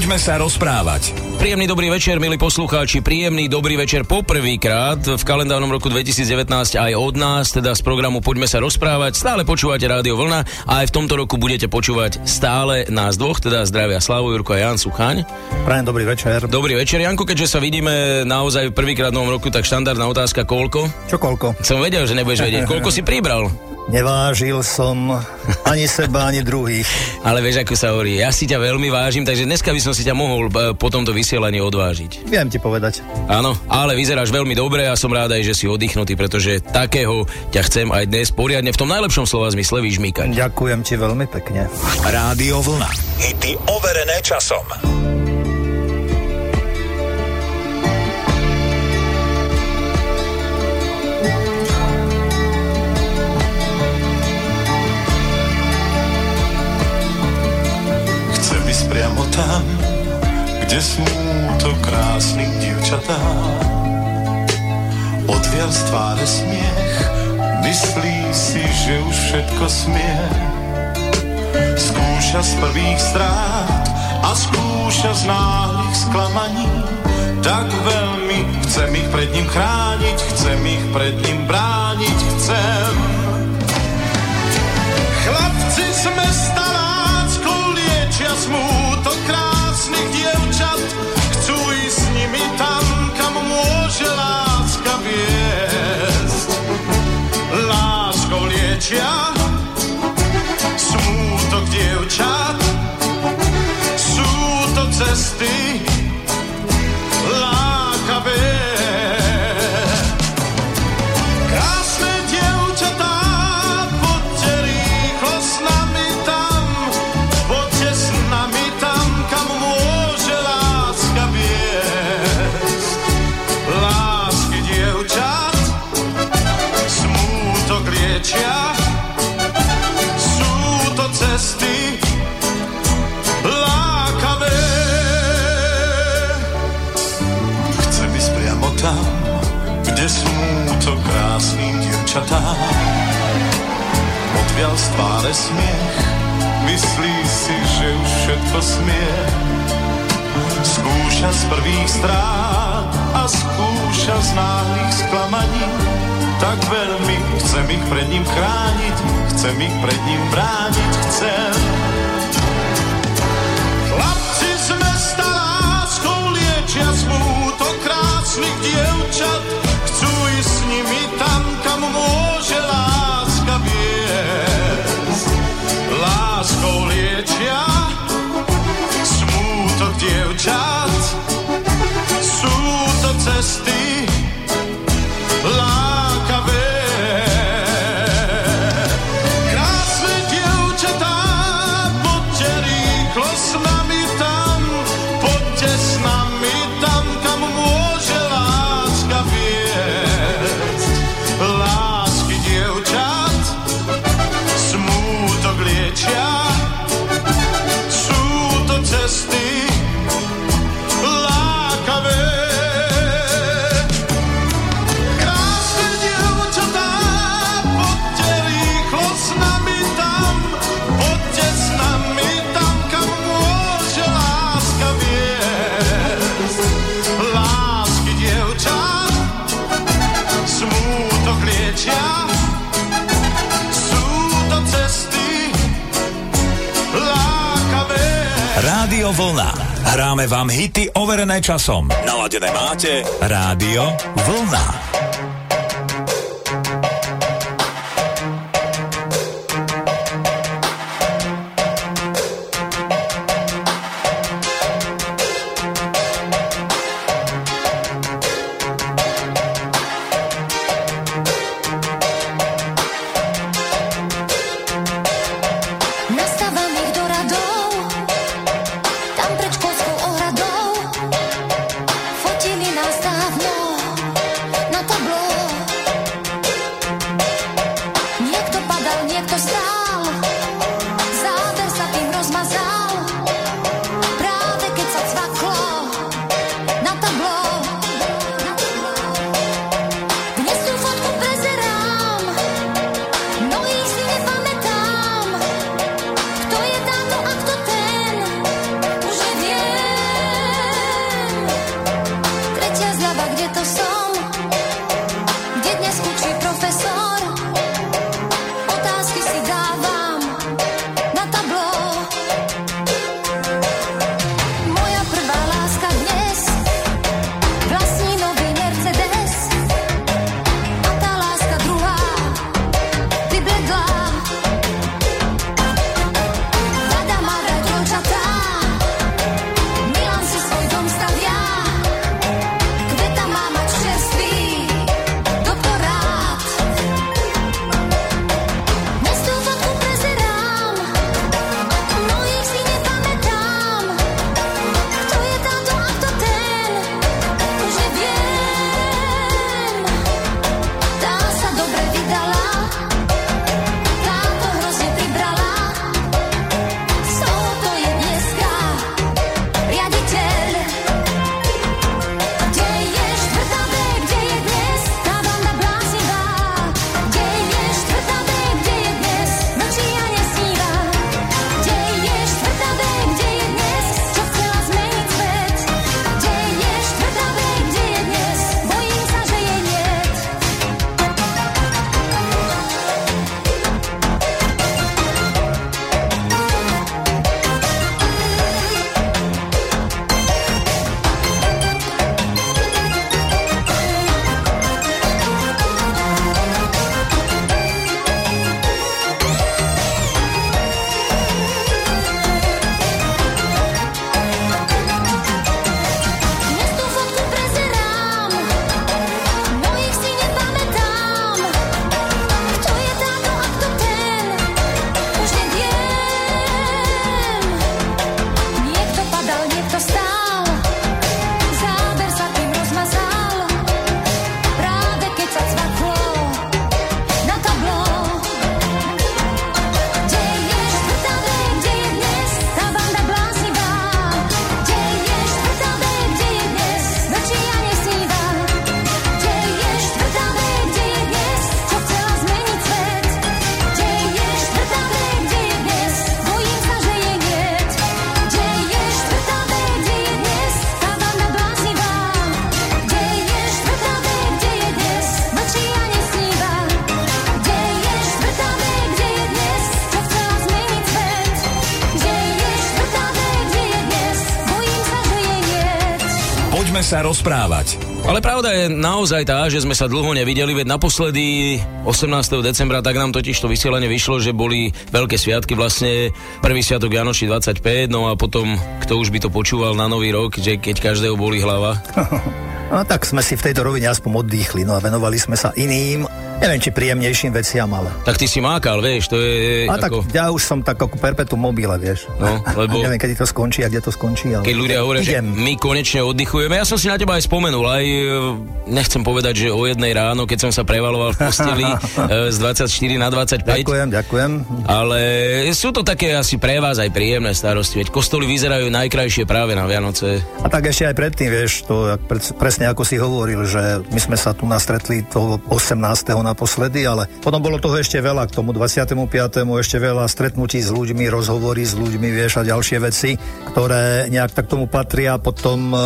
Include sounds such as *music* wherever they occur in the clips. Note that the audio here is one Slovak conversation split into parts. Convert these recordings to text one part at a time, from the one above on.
Poďme sa rozprávať. Príjemný dobrý večer, milí poslucháči. Príjemný dobrý večer poprvýkrát v kalendárnom roku 2019 aj od nás, teda z programu Poďme sa rozprávať. Stále počúvate Rádio Vlna a aj v tomto roku budete počúvať stále nás dvoch, teda zdravia Slavo Jurko a Jan Suchaň. Prajem dobrý večer. Dobrý večer, Janko, keďže sa vidíme naozaj prvýkrát v novom roku, tak štandardná otázka, koľko? Čo koľko? Som vedel, že nebudeš vedieť. *laughs* Koľko si pribral? Nevážil som ani seba, ani druhých. *laughs* Ale vieš, ako sa hovorí, ja si ťa veľmi vážim, takže dneska by som si ťa mohol e, po tomto vysielaní odvážiť. Viem ti povedať. Áno, ale vyzeráš veľmi dobre a som rád aj, že si oddychnutý, pretože takého ťa chcem aj dnes poriadne v tom najlepšom slova zmysle vyžmýkať. Ďakujem ti veľmi pekne. Rádio Vlna. Hity overené časom. Tam, kde smúto krásnych dievčatá. Odvial z tváre smiech, myslí si, že už všetko smie. Skúša z prvých strát a skúša z náhlych sklamaní. Tak veľmi chcem ich pred ním chrániť, chcem ich pred ním brániť, chcem. Chlapci sme stále liečia smútok krásnych dievčat, smiech, myslí si, že už všetko smie. Skúša z prvých strát a skúša z náhlych sklamaní. Tak veľmi chcem ich pred ním chrániť, chcem ich pred ním brániť, chcem. Chlapci sme s láskou liečia smútok krásnych dievčat, chcú ísť s nimi tam, kam môže smútok Hráme vám hity overené časom. Naladené máte Rádio Vlna. Poďme sa rozprávať. Ale pravda je naozaj tá, že sme sa dlho nevideli, veď naposledy 18. decembra tak nám totiž to vysielanie vyšlo, že boli veľké sviatky, vlastne prvý sviatok Janoši 25, no a potom, kto už by to počúval na nový rok, že keď každého boli hlava. *laughs* No tak sme si v tejto rovine aspoň oddychli, no a venovali sme sa iným, neviem či príjemnejším veciam, ale... Tak ty si mákal, vieš, to je A ako... tak ja už som tak ako perpetuum mobile, vieš. No, lebo- A *laughs* neviem, kedy to skončí a kde to skončí, ale... Keď ľudia hovoria, že my konečne oddychujeme. Ja som si na teba aj spomenul, aj e, nechcem povedať, že o jednej ráno, keď som sa prevaloval v posteli *laughs* e, z 24 na 25. Ďakujem, ďakujem. Ale sú to také asi pre vás aj príjemné starosti, veď kostoly vyzerajú najkrajšie práve na Vianoce. A tak ešte aj predtým, vieš, to presne ako si hovoril, že my sme sa tu nastretli toho 18. naposledy, ale potom bolo toho ešte veľa k tomu 25. ešte veľa stretnutí s ľuďmi, rozhovory s ľuďmi, vieš, a ďalšie veci, ktoré nejak tak tomu patria. Potom e,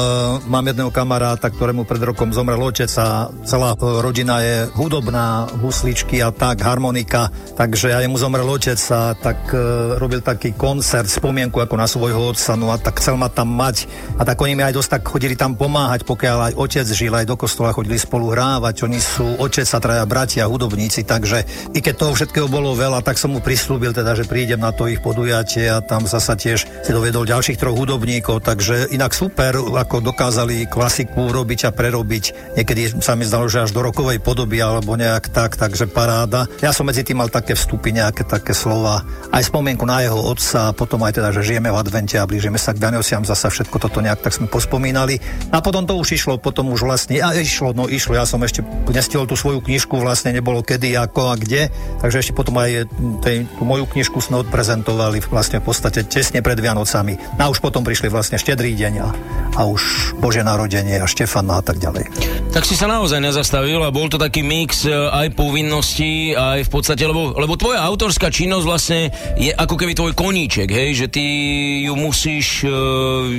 mám jedného kamaráta, ktorému pred rokom zomrel otec a celá rodina je hudobná, husličky a tak, harmonika, takže aj mu zomrel otec a tak e, robil taký koncert, spomienku ako na svojho otca, no a tak chcel ma tam mať a tak oni mi aj dosť tak chodili tam pomáhať, pokiaľ aj otec žil, aj do kostola chodili spolu hrávať, oni sú otec a traja bratia, hudobníci, takže i keď toho všetkého bolo veľa, tak som mu prislúbil teda, že prídem na to ich podujatie a tam zasa tiež si dovedol ďalších troch hudobníkov, takže inak super, ako dokázali klasiku urobiť a prerobiť. Niekedy sa mi zdalo, že až do rokovej podoby alebo nejak tak, takže paráda. Ja som medzi tým mal také vstupy, nejaké také slova, aj spomienku na jeho otca, a potom aj teda, že žijeme v advente a blížime sa k Vianociam, zasa všetko toto nejak tak sme pospomínali. A potom to už išlo, potom už vlastne, a išlo, no išlo, ja som ešte nestihol tú svoju knižku, vlastne nebolo kedy, ako a kde, takže ešte potom aj tej, tú moju knižku sme odprezentovali vlastne v podstate tesne pred Vianocami. A už potom prišli vlastne štedrý deň a, a už Bože narodenie a Štefana a tak ďalej. Tak si sa naozaj nezastavil a bol to taký mix e, aj povinností, aj v podstate, lebo, lebo tvoja autorská činnosť vlastne je ako keby tvoj koníček, hej, že ty ju musíš, e,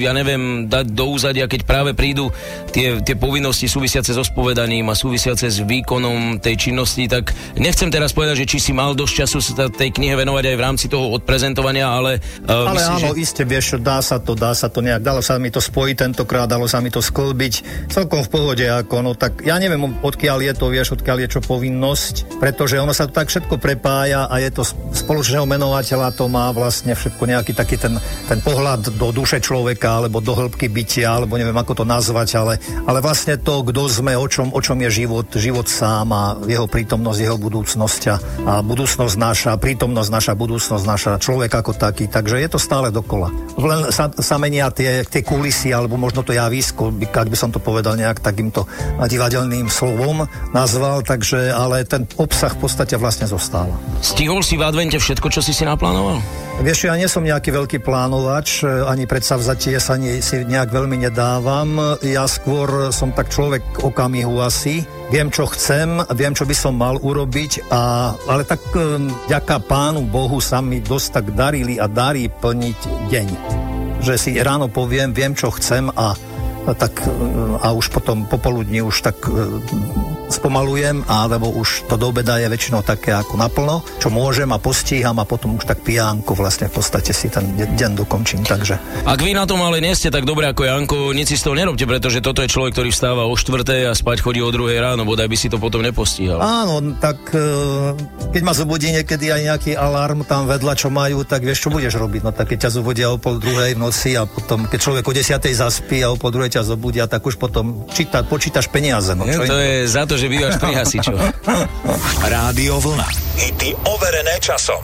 ja neviem, dať do úzadia, keď práve prídu tie, tie povinnosti súvisiace so spovedaním a súvisiace s výkonom tej činnosti, tak nechcem teraz povedať, že či si mal dosť času sa tej knihe venovať aj v rámci toho odprezentovania, ale, uh, Ale myslím, áno, že... iste, vieš, dá sa to, dá sa to nejak, dalo sa mi to spojiť tentokrát, dalo sa mi to sklbiť. Celkom v pohode, ako, no tak ja neviem, odkiaľ je to, vieš, odkiaľ je čo povinnosť, pretože ono sa to tak všetko prepája a je to spoločného menovateľa, to má vlastne všetko nejaký taký ten, ten pohľad do duše človeka, alebo do hĺbky bytia, alebo neviem, ako to nazvať, ale, ale vlastne to, kto sme, o čom, o čom je život, život sám a jeho prítomnosť, jeho budúcnosť a, a budúcnosť naša, prítomnosť naša, budúcnosť naša, človek ako taký, takže je to stále dokola. Len sa, sa menia tie, tie kulisy, alebo možno to javisko, ak by som to povedal nejak takýmto divadelným slovom nazval, takže, ale ten obsah v podstate vlastne zostáva. Stihol si v advente všetko, čo si si naplánoval? Vieš, ja nie som nejaký veľký plánovač, ani predsavzatie sa ni, si nejak veľmi nedávam. Ja skôr som tak človek okamihu asi. Viem, čo chcem, viem, čo by som mal urobiť, a, ale tak e, ďaká pánu Bohu sa mi dosť tak darili a darí plniť deň. Že si ráno poviem, viem, čo chcem a a tak e, a už potom popoludní už tak e, spomalujem, alebo už to do obeda je väčšinou také ako naplno, čo môžem a postíham a potom už tak pijánko vlastne v podstate si ten de- deň dokončím, takže Ak vy na tom ale nie ste tak dobre ako Janko, nic si z toho nerobte, pretože toto je človek, ktorý vstáva o 4. a spať chodí o 2. ráno, bodaj by si to potom nepostíhal. áno, tak e, keď ma zobudí niekedy aj nejaký alarm tam vedľa, čo majú, tak vieš, čo budeš robiť, no tak keď ťa zobudia o pol druhej v noci a potom, keď človek o desiatej zaspí a o pol druhej ťa zobudia, tak už potom číta, počítaš peniaze, no Nie, čo to je za to, že bývaš pri hasičoch. Rádio Vlna. Hity overené časom.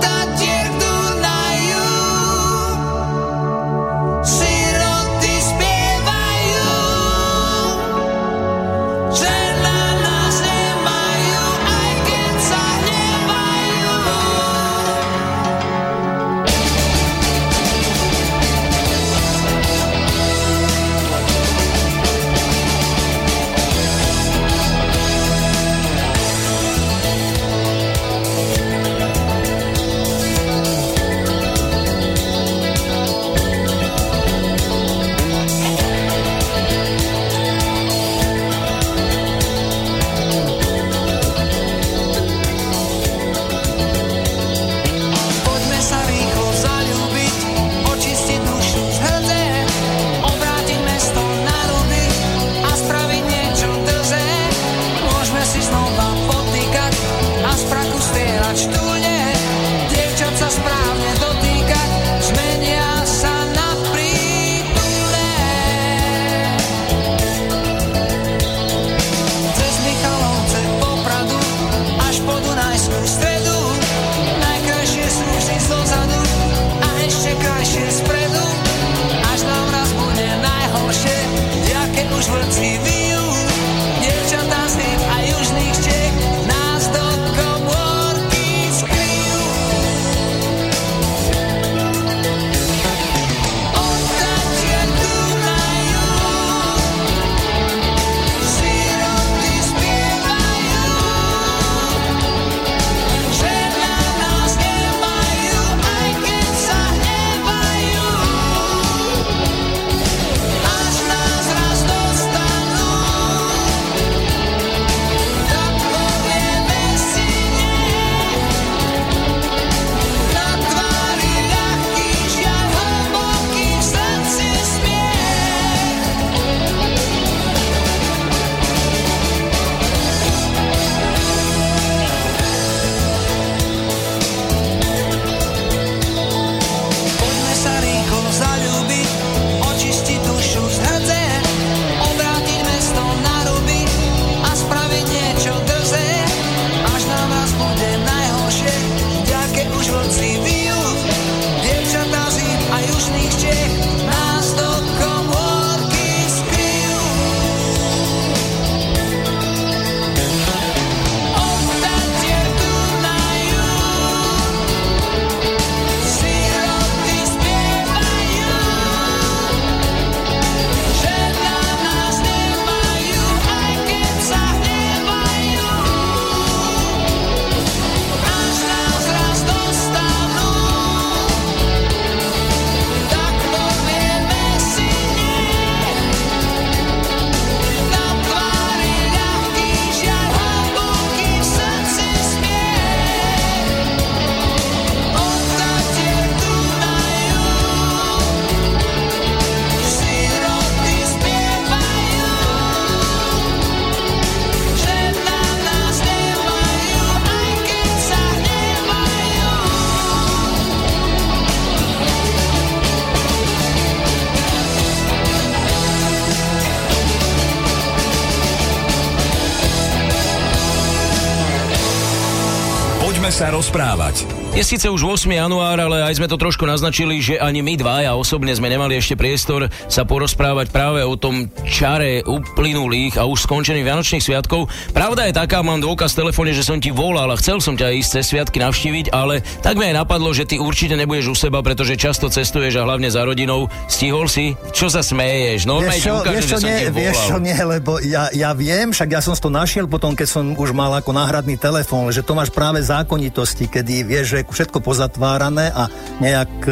sa rozprávať. Je síce už 8. január, ale aj sme to trošku naznačili, že ani my dvaja osobne sme nemali ešte priestor sa porozprávať práve o tom čare uplynulých a už skončených Vianočných sviatkov. Pravda je taká, mám dôkaz v telefóne, že som ti volal a chcel som ťa ísť cez sviatky navštíviť, ale tak mi aj napadlo, že ty určite nebudeš u seba, pretože často cestuješ a hlavne za rodinou. Stihol si? Čo sa smeješ? No, Vieš čo, ukážem, vieš čo, nie, vieš čo, nie, lebo ja, ja viem, však ja som to našiel potom, keď som už mal ako náhradný telefón, že to máš práve zákonitosti, kedy vieš, že je všetko pozatvárané a nejak e,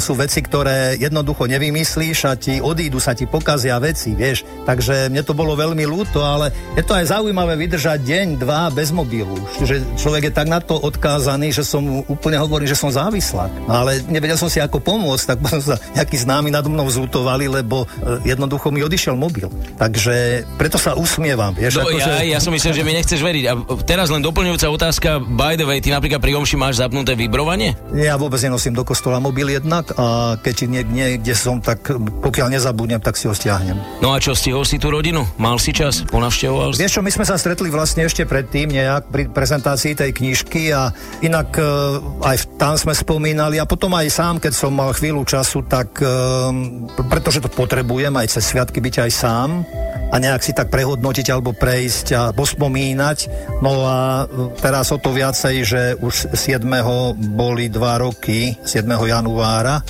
sú veci, ktoré jednoducho nevymyslíš a ti odídu, sa ti pokazia veci, vieš. Takže mne to bolo veľmi ľúto, ale je to aj zaujímavé vydržať deň, dva bez mobilu. Že človek je tak na to odkázaný, že som úplne hovorím, že som závislák. No ale nevedel som si ako pomôcť, tak potom sa nejakí známi nado mnou zútovali, lebo e, jednoducho mi odišiel mobil. Takže preto sa usmievam, vieš. No, akože- ja, ja som myslel, že mi nechceš veriť. A teraz len doplňujúca otázka. By the way, ty napríklad pri omši máš zapnutý rozhodnuté vybrovanie? Ja vôbec nenosím do kostola mobil jednak a keď nie, niekde som, tak pokiaľ nezabudnem, tak si ho stiahnem. No a čo, stihol si tú rodinu? Mal si čas? Ponavštevoval si? Vieš čo, my sme sa stretli vlastne ešte predtým nejak pri prezentácii tej knižky a inak e, aj tam sme spomínali a potom aj sám, keď som mal chvíľu času, tak e, pretože to potrebujem aj cez sviatky byť aj sám a nejak si tak prehodnotiť alebo prejsť a pospomínať. No a e, teraz o to viacej, že už 7. boli dva roky, 7. januára,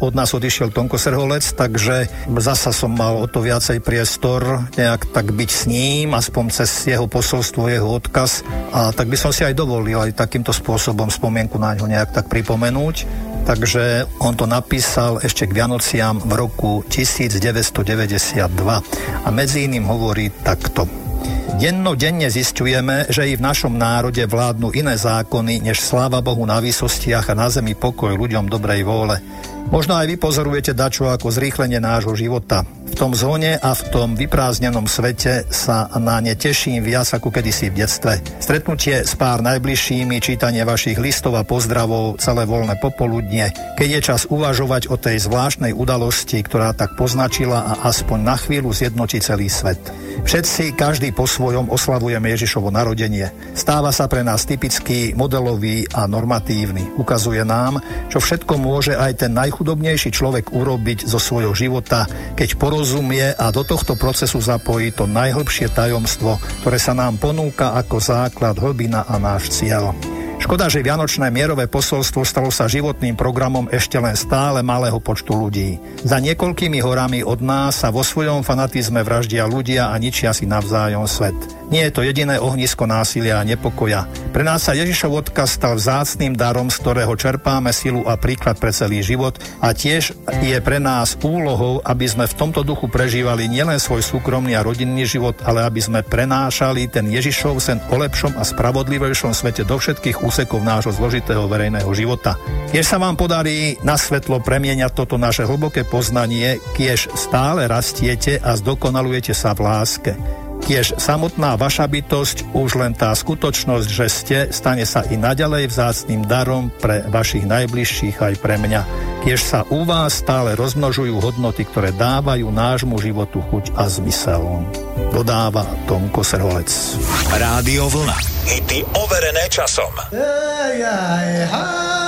od nás odišiel Tonko Serholec, takže zasa som mal o to viacej priestor nejak tak byť s ním, aspoň cez jeho posolstvo, jeho odkaz. A tak by som si aj dovolil aj takýmto spôsobom spomienku na ňo nejak tak pripomenúť. Takže on to napísal ešte k Vianociam v roku 1992 a medzi iným hovorí takto. Dennodenne zistujeme, že i v našom národe vládnu iné zákony, než sláva Bohu na výsostiach a na zemi pokoj ľuďom dobrej vôle. Možno aj vy pozorujete dačo ako zrýchlenie nášho života. V tom zhone a v tom vyprázdnenom svete sa na ne teším viac ako kedysi v detstve. Stretnutie s pár najbližšími, čítanie vašich listov a pozdravov, celé voľné popoludne, keď je čas uvažovať o tej zvláštnej udalosti, ktorá tak poznačila a aspoň na chvíľu zjednotí celý svet. Všetci, každý po svojom oslavujeme Ježišovo narodenie. Stáva sa pre nás typický, modelový a normatívny. Ukazuje nám, čo všetko môže aj ten najchudobnejší človek urobiť zo svojho života, keď porozumie a do tohto procesu zapojí to najhlbšie tajomstvo, ktoré sa nám ponúka ako základ, hlbina a náš cieľ. Škoda, že Vianočné mierové posolstvo stalo sa životným programom ešte len stále malého počtu ľudí. Za niekoľkými horami od nás sa vo svojom fanatizme vraždia ľudia a ničia si navzájom svet. Nie je to jediné ohnisko násilia a nepokoja. Pre nás sa Ježišov odkaz stal vzácným darom, z ktorého čerpáme silu a príklad pre celý život a tiež je pre nás úlohou, aby sme v tomto duchu prežívali nielen svoj súkromný a rodinný život, ale aby sme prenášali ten Ježišov sen o lepšom a spravodlivejšom svete do všetkých úsekov nášho zložitého verejného života. Keď sa vám podarí na svetlo premieňať toto naše hlboké poznanie, kiež stále rastiete a zdokonalujete sa v láske. Tiež samotná vaša bytosť, už len tá skutočnosť, že ste, stane sa i naďalej vzácným darom pre vašich najbližších aj pre mňa. Tiež sa u vás stále rozmnožujú hodnoty, ktoré dávajú nášmu životu chuť a zmysel. Dodáva Tomko Serholec. Rádio Vlna. Hity overené časom. Devotion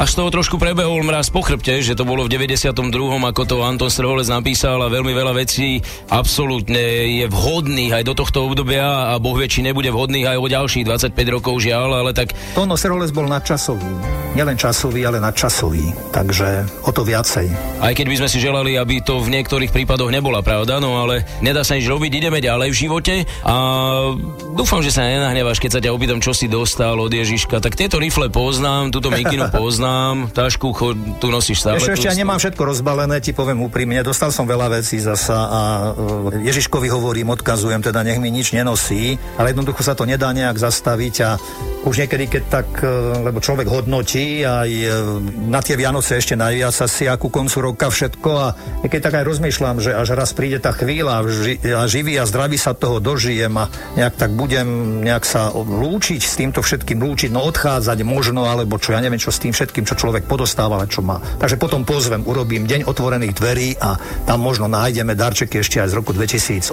A z toho trošku prebehol mraz po chrbte, že to bolo v 92. ako to Anton Srholec napísal a veľmi veľa vecí absolútne je vhodných aj do tohto obdobia a boh vie, či nebude vhodných aj o ďalších 25 rokov žiaľ, ale tak... Tono Srholec bol nadčasový. Nielen časový, ale nadčasový. Takže o to viacej. Aj keď by sme si želali, aby to v niektorých prípadoch nebola pravda, no ale nedá sa nič robiť, ideme ďalej v živote a dúfam, že sa nenahneváš, keď sa ťa opýtam, čo si dostal od Ježiška. Tak tieto rifle poznám, túto mikinu *laughs* poznám mám, tašku chod, tu nosíš stále. Ešte, ešte ja nemám všetko rozbalené, ti poviem úprimne, dostal som veľa vecí zasa a e, Ježiškovi hovorím, odkazujem, teda nech mi nič nenosí, ale jednoducho sa to nedá nejak zastaviť a už niekedy, keď tak, e, lebo človek hodnotí aj e, na tie Vianoce ešte najviac asi a ku koncu roka všetko a keď tak aj rozmýšľam, že až raz príde tá chvíľa a živý a zdravý sa toho dožijem a nejak tak budem nejak sa lúčiť s týmto všetkým, lúčiť, no odchádzať možno, alebo čo, ja neviem, čo s tým všetkým čo človek podostáva, ale čo má. Takže potom pozvem, urobím deň otvorených dverí a tam možno nájdeme darčeky ešte aj z roku 2018.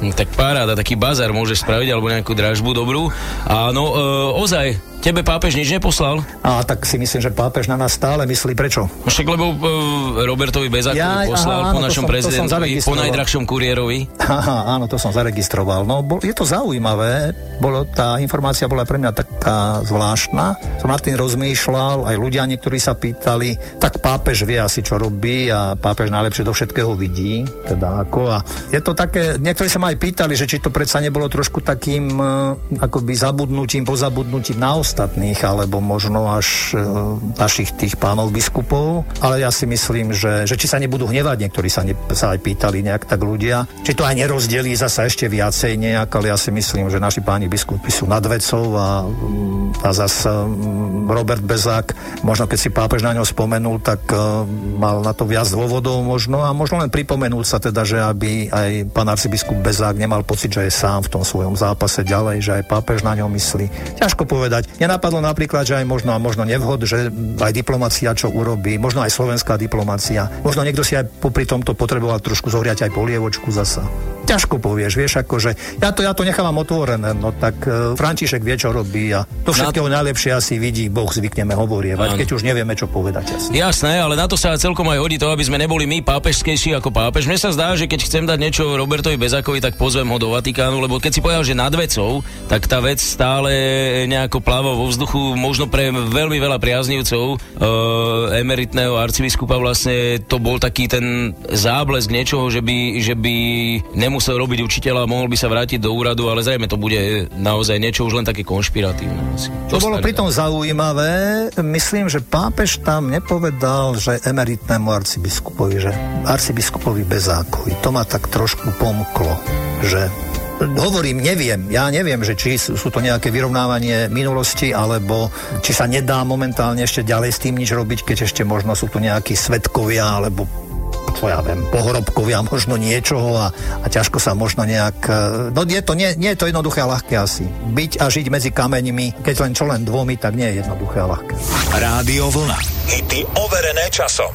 Hm, Tak paráda, taký bazar môžeš spraviť, alebo nejakú dražbu dobrú. Áno, e, ozaj, tebe pápež nič neposlal? A tak si myslím, že pápež na nás stále myslí, prečo? No Však lebo e, Robertovi Bezákovi Jaj, poslal aha, po áno, to našom som- to som prezidentovi, po najdrahšom kuriérovi. Aha, áno, to som zaregistroval. No, bol, je to zaujímavé, bolo, tá informácia bola pre mňa taká zvláštna. Som nad tým rozmýšľal, aj ľudia niektorí sa pýtali, tak pápež vie asi, čo robí a pápež najlepšie do všetkého vidí. Teda ako, a je to také, niektorí sa ma aj pýtali, že či to predsa nebolo trošku takým eh, akoby zabudnutím, pozabudnutím na ostatných, alebo možno až eh, našich tých pánov biskupov. Ale ja si myslím, že, že či sa nebudú hnevať, niektorí sa, ne, sa aj pýtali nejak tak ľudia, či to aj nerozdelí zasa ešte viacej nejak, ale ja si myslím, že naši páni biskupy sú nad vecou a, mm, a zase mm, Robert Bezák, možno keď si pápež na ňo spomenul, tak uh, mal na to viac dôvodov možno a možno len pripomenúť sa teda, že aby aj pán arcibiskup Bezák nemal pocit, že je sám v tom svojom zápase ďalej, že aj pápež na ňom myslí. Ťažko povedať. Mne napadlo napríklad, že aj možno a možno nevhod, že aj diplomacia čo urobí, možno aj slovenská diplomacia. Možno niekto si aj popri tomto potreboval trošku zohriať aj polievočku zasa. Ťažko povieš, vieš, akože ja to, ja to nechávam otvorené, no tak uh, František vie, čo robí a to všetkého najlepšie asi vidí Boh, zvykneme hovorievať, keď už nevieme, čo povedať asi. Jasné, ale na to sa celkom aj hodí to, aby sme neboli my pápežskejší ako pápež. Mne sa zdá, že keď chcem dať niečo Robertovi Bezákovi, tak pozvem ho do Vatikánu, lebo keď si povedal, že nad vecou, tak tá vec stále nejako pláva vo vzduchu, možno pre veľmi veľa priaznivcov e, emeritného arcibiskupa vlastne to bol taký ten záblesk niečoho, že by, že by nemusel robiť učiteľa, mohol by sa vrátiť do úradu, ale zrejme to bude naozaj niečo už len také konšpiratívne. Asi. To bolo pritom zaujímavé. Myslím, že pápež tam nepovedal, že emeritnému arcibiskupovi, že arcibiskupovi Bezákovi. To ma tak trošku pomklo, že Hovorím, neviem. Ja neviem, že či sú sú to nejaké vyrovnávanie minulosti, alebo či sa nedá momentálne ešte ďalej s tým nič robiť, keď ešte možno sú tu nejakí svetkovia, alebo čo ja viem, pohorobkovia možno niečoho a, a ťažko sa možno nejak... e, No je to, nie, nie je to jednoduché a ľahké asi. Byť a žiť medzi kameňmi, keď len čo len dvomi, tak nie je jednoduché a ľahké. Rádio Vlna. Hity overené časom.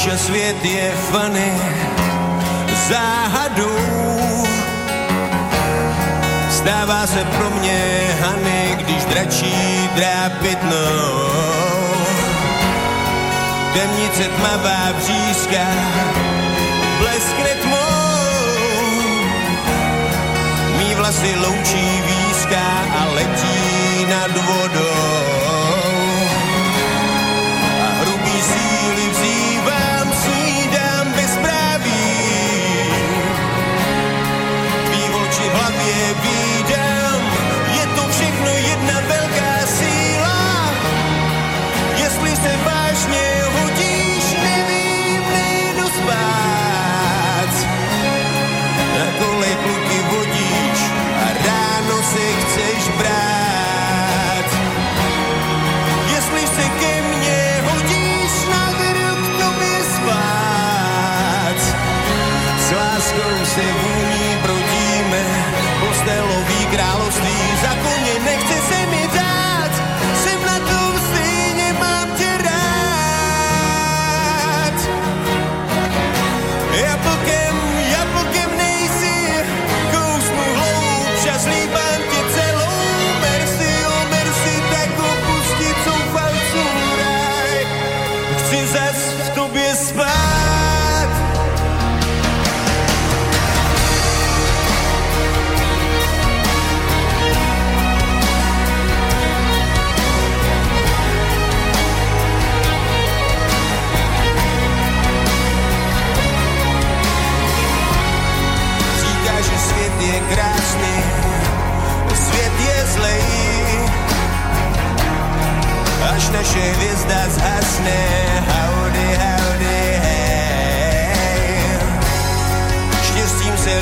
Že svět je fany záhadou. Stává se pro mě Hany, když dračí drápit mnou. Temnice tmavá břízka, bleskne tmou. Mí vlasy loučí výzka a letí nad vodou.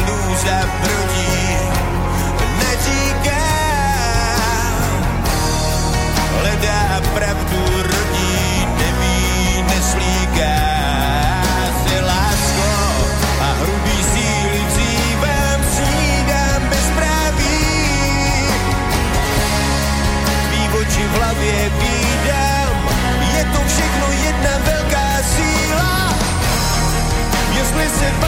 Lůza brodí, neříká. Hledá pravdu, rodí, neví, neslíká. Se lásko a hrubý síly vzývám, přijídám bezpráví. Tvý v hlavě vídám, je to všechno jedna velká síla. Jestli se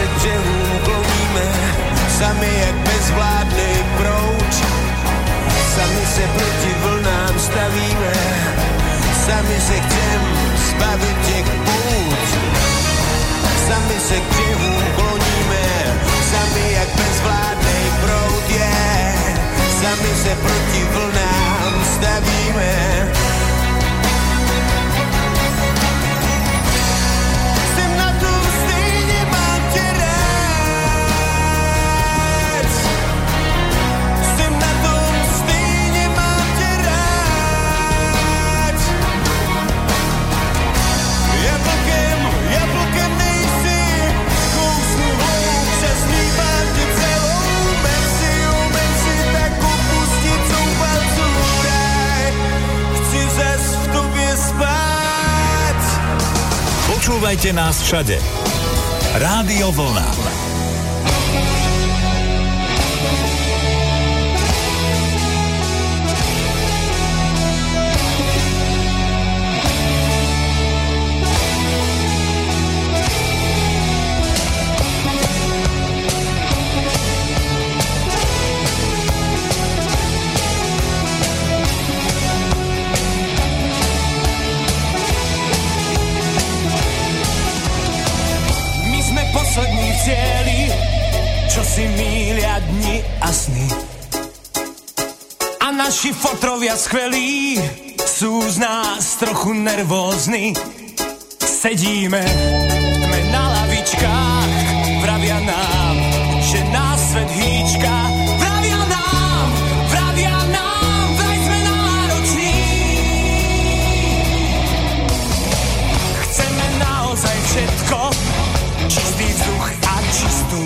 se k břehům kloníme, sami jak bezvládný proud. Sami se proti vlnám stavíme, sami se chcem zbavit těch pout. Sami se k břehům kloníme, sami jak bezvládný proud je. Sami se proti vlnám stavíme, Počúvajte nás všade. Rádio Vlna. Naši fotrovia skvelí sú z nás trochu nervózni. Sedíme sme na lavičkách, vravia nám, že nás svet hýčka. Vravia nám, vravia nám, vraj sme nároční. Chceme naozaj všetko, čistý vzduch a čistú.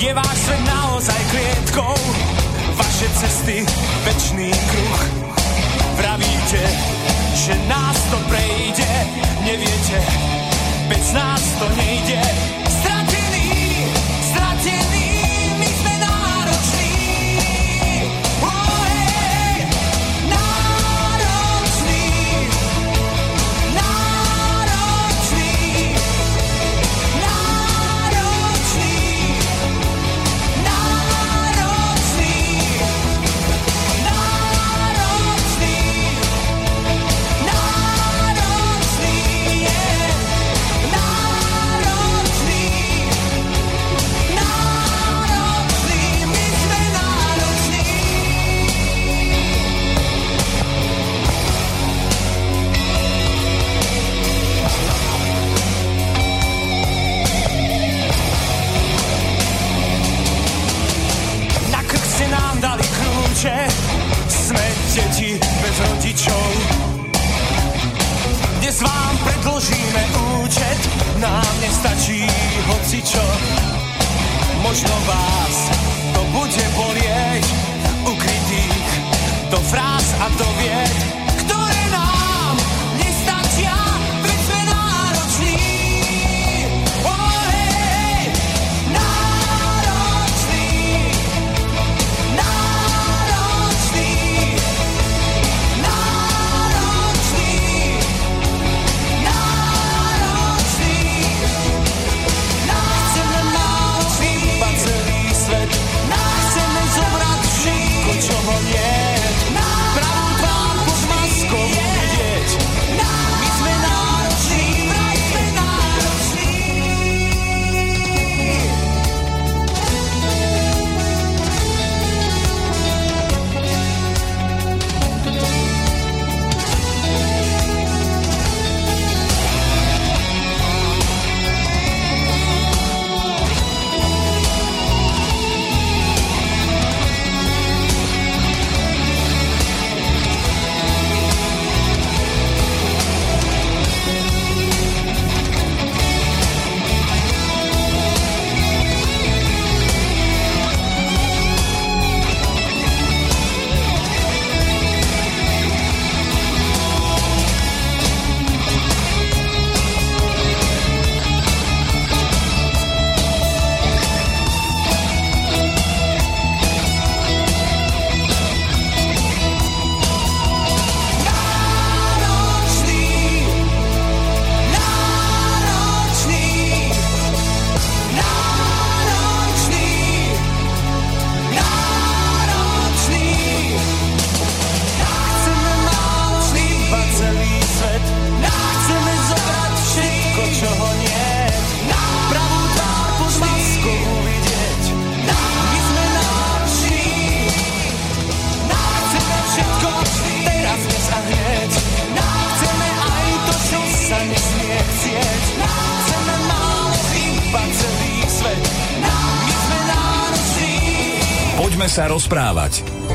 Je váš svet naozaj klietkou, vaše cesty večný kruh. Pravíte, že nás to prejde, neviete, bez nás to nejde. Stratený, stratený, rodičov. Dnes vám predložíme účet, nám nestačí hocičo. Možno vás to bude bolieť ukrytých do fráz a do vied,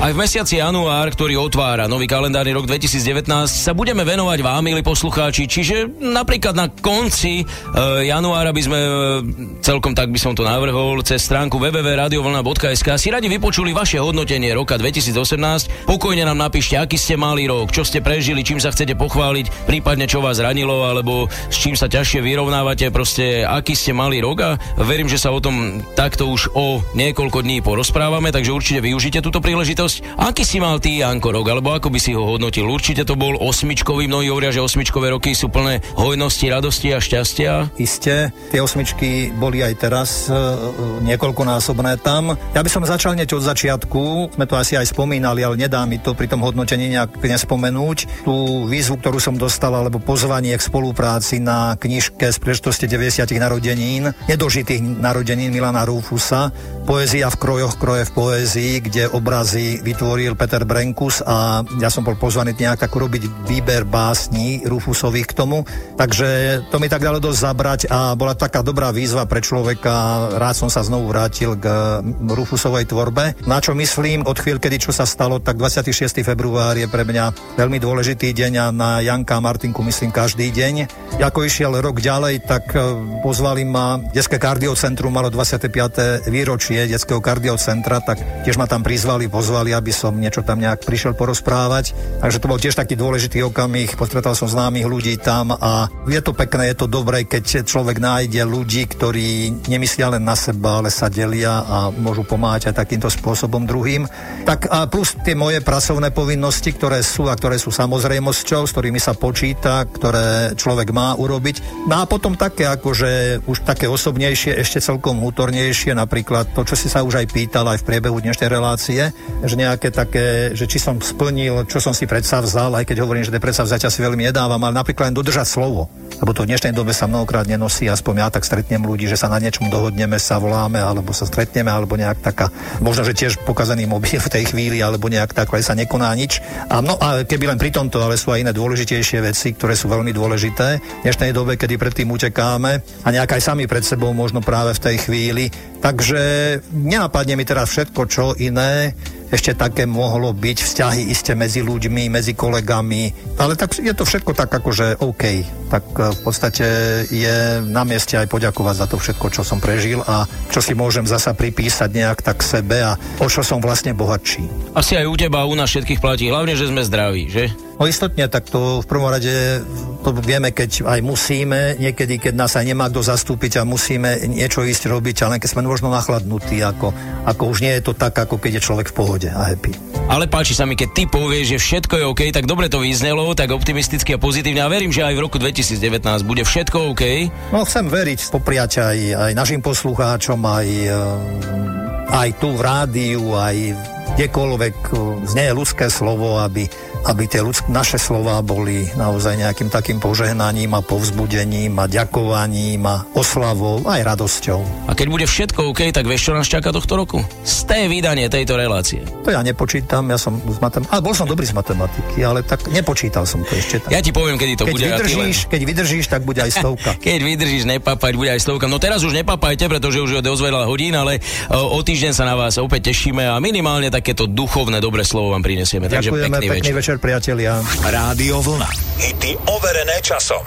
Aj v mesiaci január, ktorý otvára nový kalendárny rok 2019, sa budeme venovať vám, milí poslucháči. Čiže napríklad na konci e, januára by sme, e, celkom tak by som to navrhol, cez stránku www.radiovlna.sk si radi vypočuli vaše hodnotenie roka 2018. Pokojne nám napíšte, aký ste mali rok, čo ste prežili, čím sa chcete pochváliť, prípadne čo vás ranilo, alebo s čím sa ťažšie vyrovnávate, proste aký ste mali rok a verím, že sa o tom takto už o niekoľko dní porozprávame, takže určite využite túto príležitosť. Aký si mal ty, Janko, rok, alebo ako by si ho hodnotil? Určite to bol osmičkový, mnohí hovoria, že osmičkové roky sú plné hojnosti, radosti a šťastia. Isté, tie osmičky boli aj teraz e, e, niekoľkonásobné tam. Ja by som začal hneď od začiatku, sme to asi aj spomínali, ale nedá mi to pri tom hodnotení nejak nespomenúť. Tú výzvu, ktorú som dostal, alebo pozvanie k spolupráci na knižke z príležitosti 90 narodenín, nedožitých narodenín Milana Rufusa, Poézia v krojoch, kroje v poézii, kde obrazy vytvoril Peter Brenkus a ja som bol pozvaný nejak tak urobiť výber básní Rufusových k tomu. Takže to mi tak dalo dosť zabrať a bola taká dobrá výzva pre človeka. Rád som sa znovu vrátil k Rufusovej tvorbe. Na čo myslím, od chvíľ, kedy čo sa stalo, tak 26. február je pre mňa veľmi dôležitý deň a na Janka a Martinku myslím každý deň. Ako išiel rok ďalej, tak e, pozvali ma, Detské kardiocentrum malo 25. výročie Detského kardiocentra, tak tiež ma tam prizvali, pozvali, aby som niečo tam nejak prišiel porozprávať. Takže to bol tiež taký dôležitý okamih, postretal som známych ľudí tam a je to pekné, je to dobré, keď človek nájde ľudí, ktorí nemyslia len na seba, ale sa delia a môžu pomáhať aj takýmto spôsobom druhým. Tak a plus tie moje pracovné povinnosti, ktoré sú a ktoré sú samozrejmosťou, s ktorými sa počíta, ktoré človek má urobiť. No a potom také akože už také osobnejšie, ešte celkom vnútornejšie, napríklad to, čo si sa už aj pýtal aj v priebehu dnešnej relácie, že nejaké také, že či som splnil, čo som si predsa vzal, aj keď hovorím, že tie predsa vzatia si veľmi nedávam, ale napríklad len dodržať slovo. Lebo to v dnešnej dobe sa mnohokrát nenosí, aspoň ja tak stretnem ľudí, že sa na niečom dohodneme, sa voláme, alebo sa stretneme, alebo nejak taká, možno, že tiež pokazaný mobil v tej chvíli, alebo nejak tak, sa nekoná nič. A, no, a keby len pri tomto, ale sú aj iné dôležitejšie veci, ktoré sú veľmi dôležité v dnešnej dobe, kedy predtým utekáme a nejak aj sami pred sebou možno práve v tej chvíli. Takže nenapadne mi teraz všetko, čo iné ešte také mohlo byť vzťahy iste medzi ľuďmi, medzi kolegami, ale tak je to všetko tak akože OK. Tak e, v podstate je na mieste aj poďakovať za to všetko, čo som prežil a čo si môžem zasa pripísať nejak tak sebe a o čo som vlastne bohatší. Asi aj u teba, u nás všetkých platí, hlavne, že sme zdraví, že? No istotne, tak to v prvom rade to vieme, keď aj musíme, niekedy, keď nás aj nemá kto zastúpiť a musíme niečo ísť robiť, ale keď sme možno nachladnutí, ako, ako už nie je to tak, ako keď je človek v pohode a happy. Ale páči sa mi, keď ty povieš, že všetko je OK, tak dobre to vyznelo, tak optimisticky a pozitívne a verím, že aj v roku 2019 bude všetko OK. No chcem veriť, popriať aj, aj našim poslucháčom, aj, eh, aj tu v rádiu, aj kdekoľvek eh, znie ľudské slovo, aby, aby tie ľudsk- naše slova boli naozaj nejakým takým požehnaním a povzbudením a ďakovaním a oslavou, aj radosťou. A keď bude všetko OK, tak vieš, čo nás čaká tohto roku? Sté vydanie tejto relácie. To ja nepočítam, ja som z matem... Ale bol som dobrý z matematiky, ale tak nepočítal som to ešte tak. Ja ti poviem, kedy to keď, bude. a ty len- vydržíš, keď vydržíš, tak bude aj stovka. *laughs* Keď vydržíš nepapať, bude aj stovka. No teraz už nepapajte, pretože už je veľa hodín, ale o, o týždeň sa na vás opäť tešíme a minimálne takéto duchovné dobré slovo vám prinesieme. Takže Ďakujeme, pekný, pekný večer. Večer, priatelia. Rádio Vlna. Hity overené časom.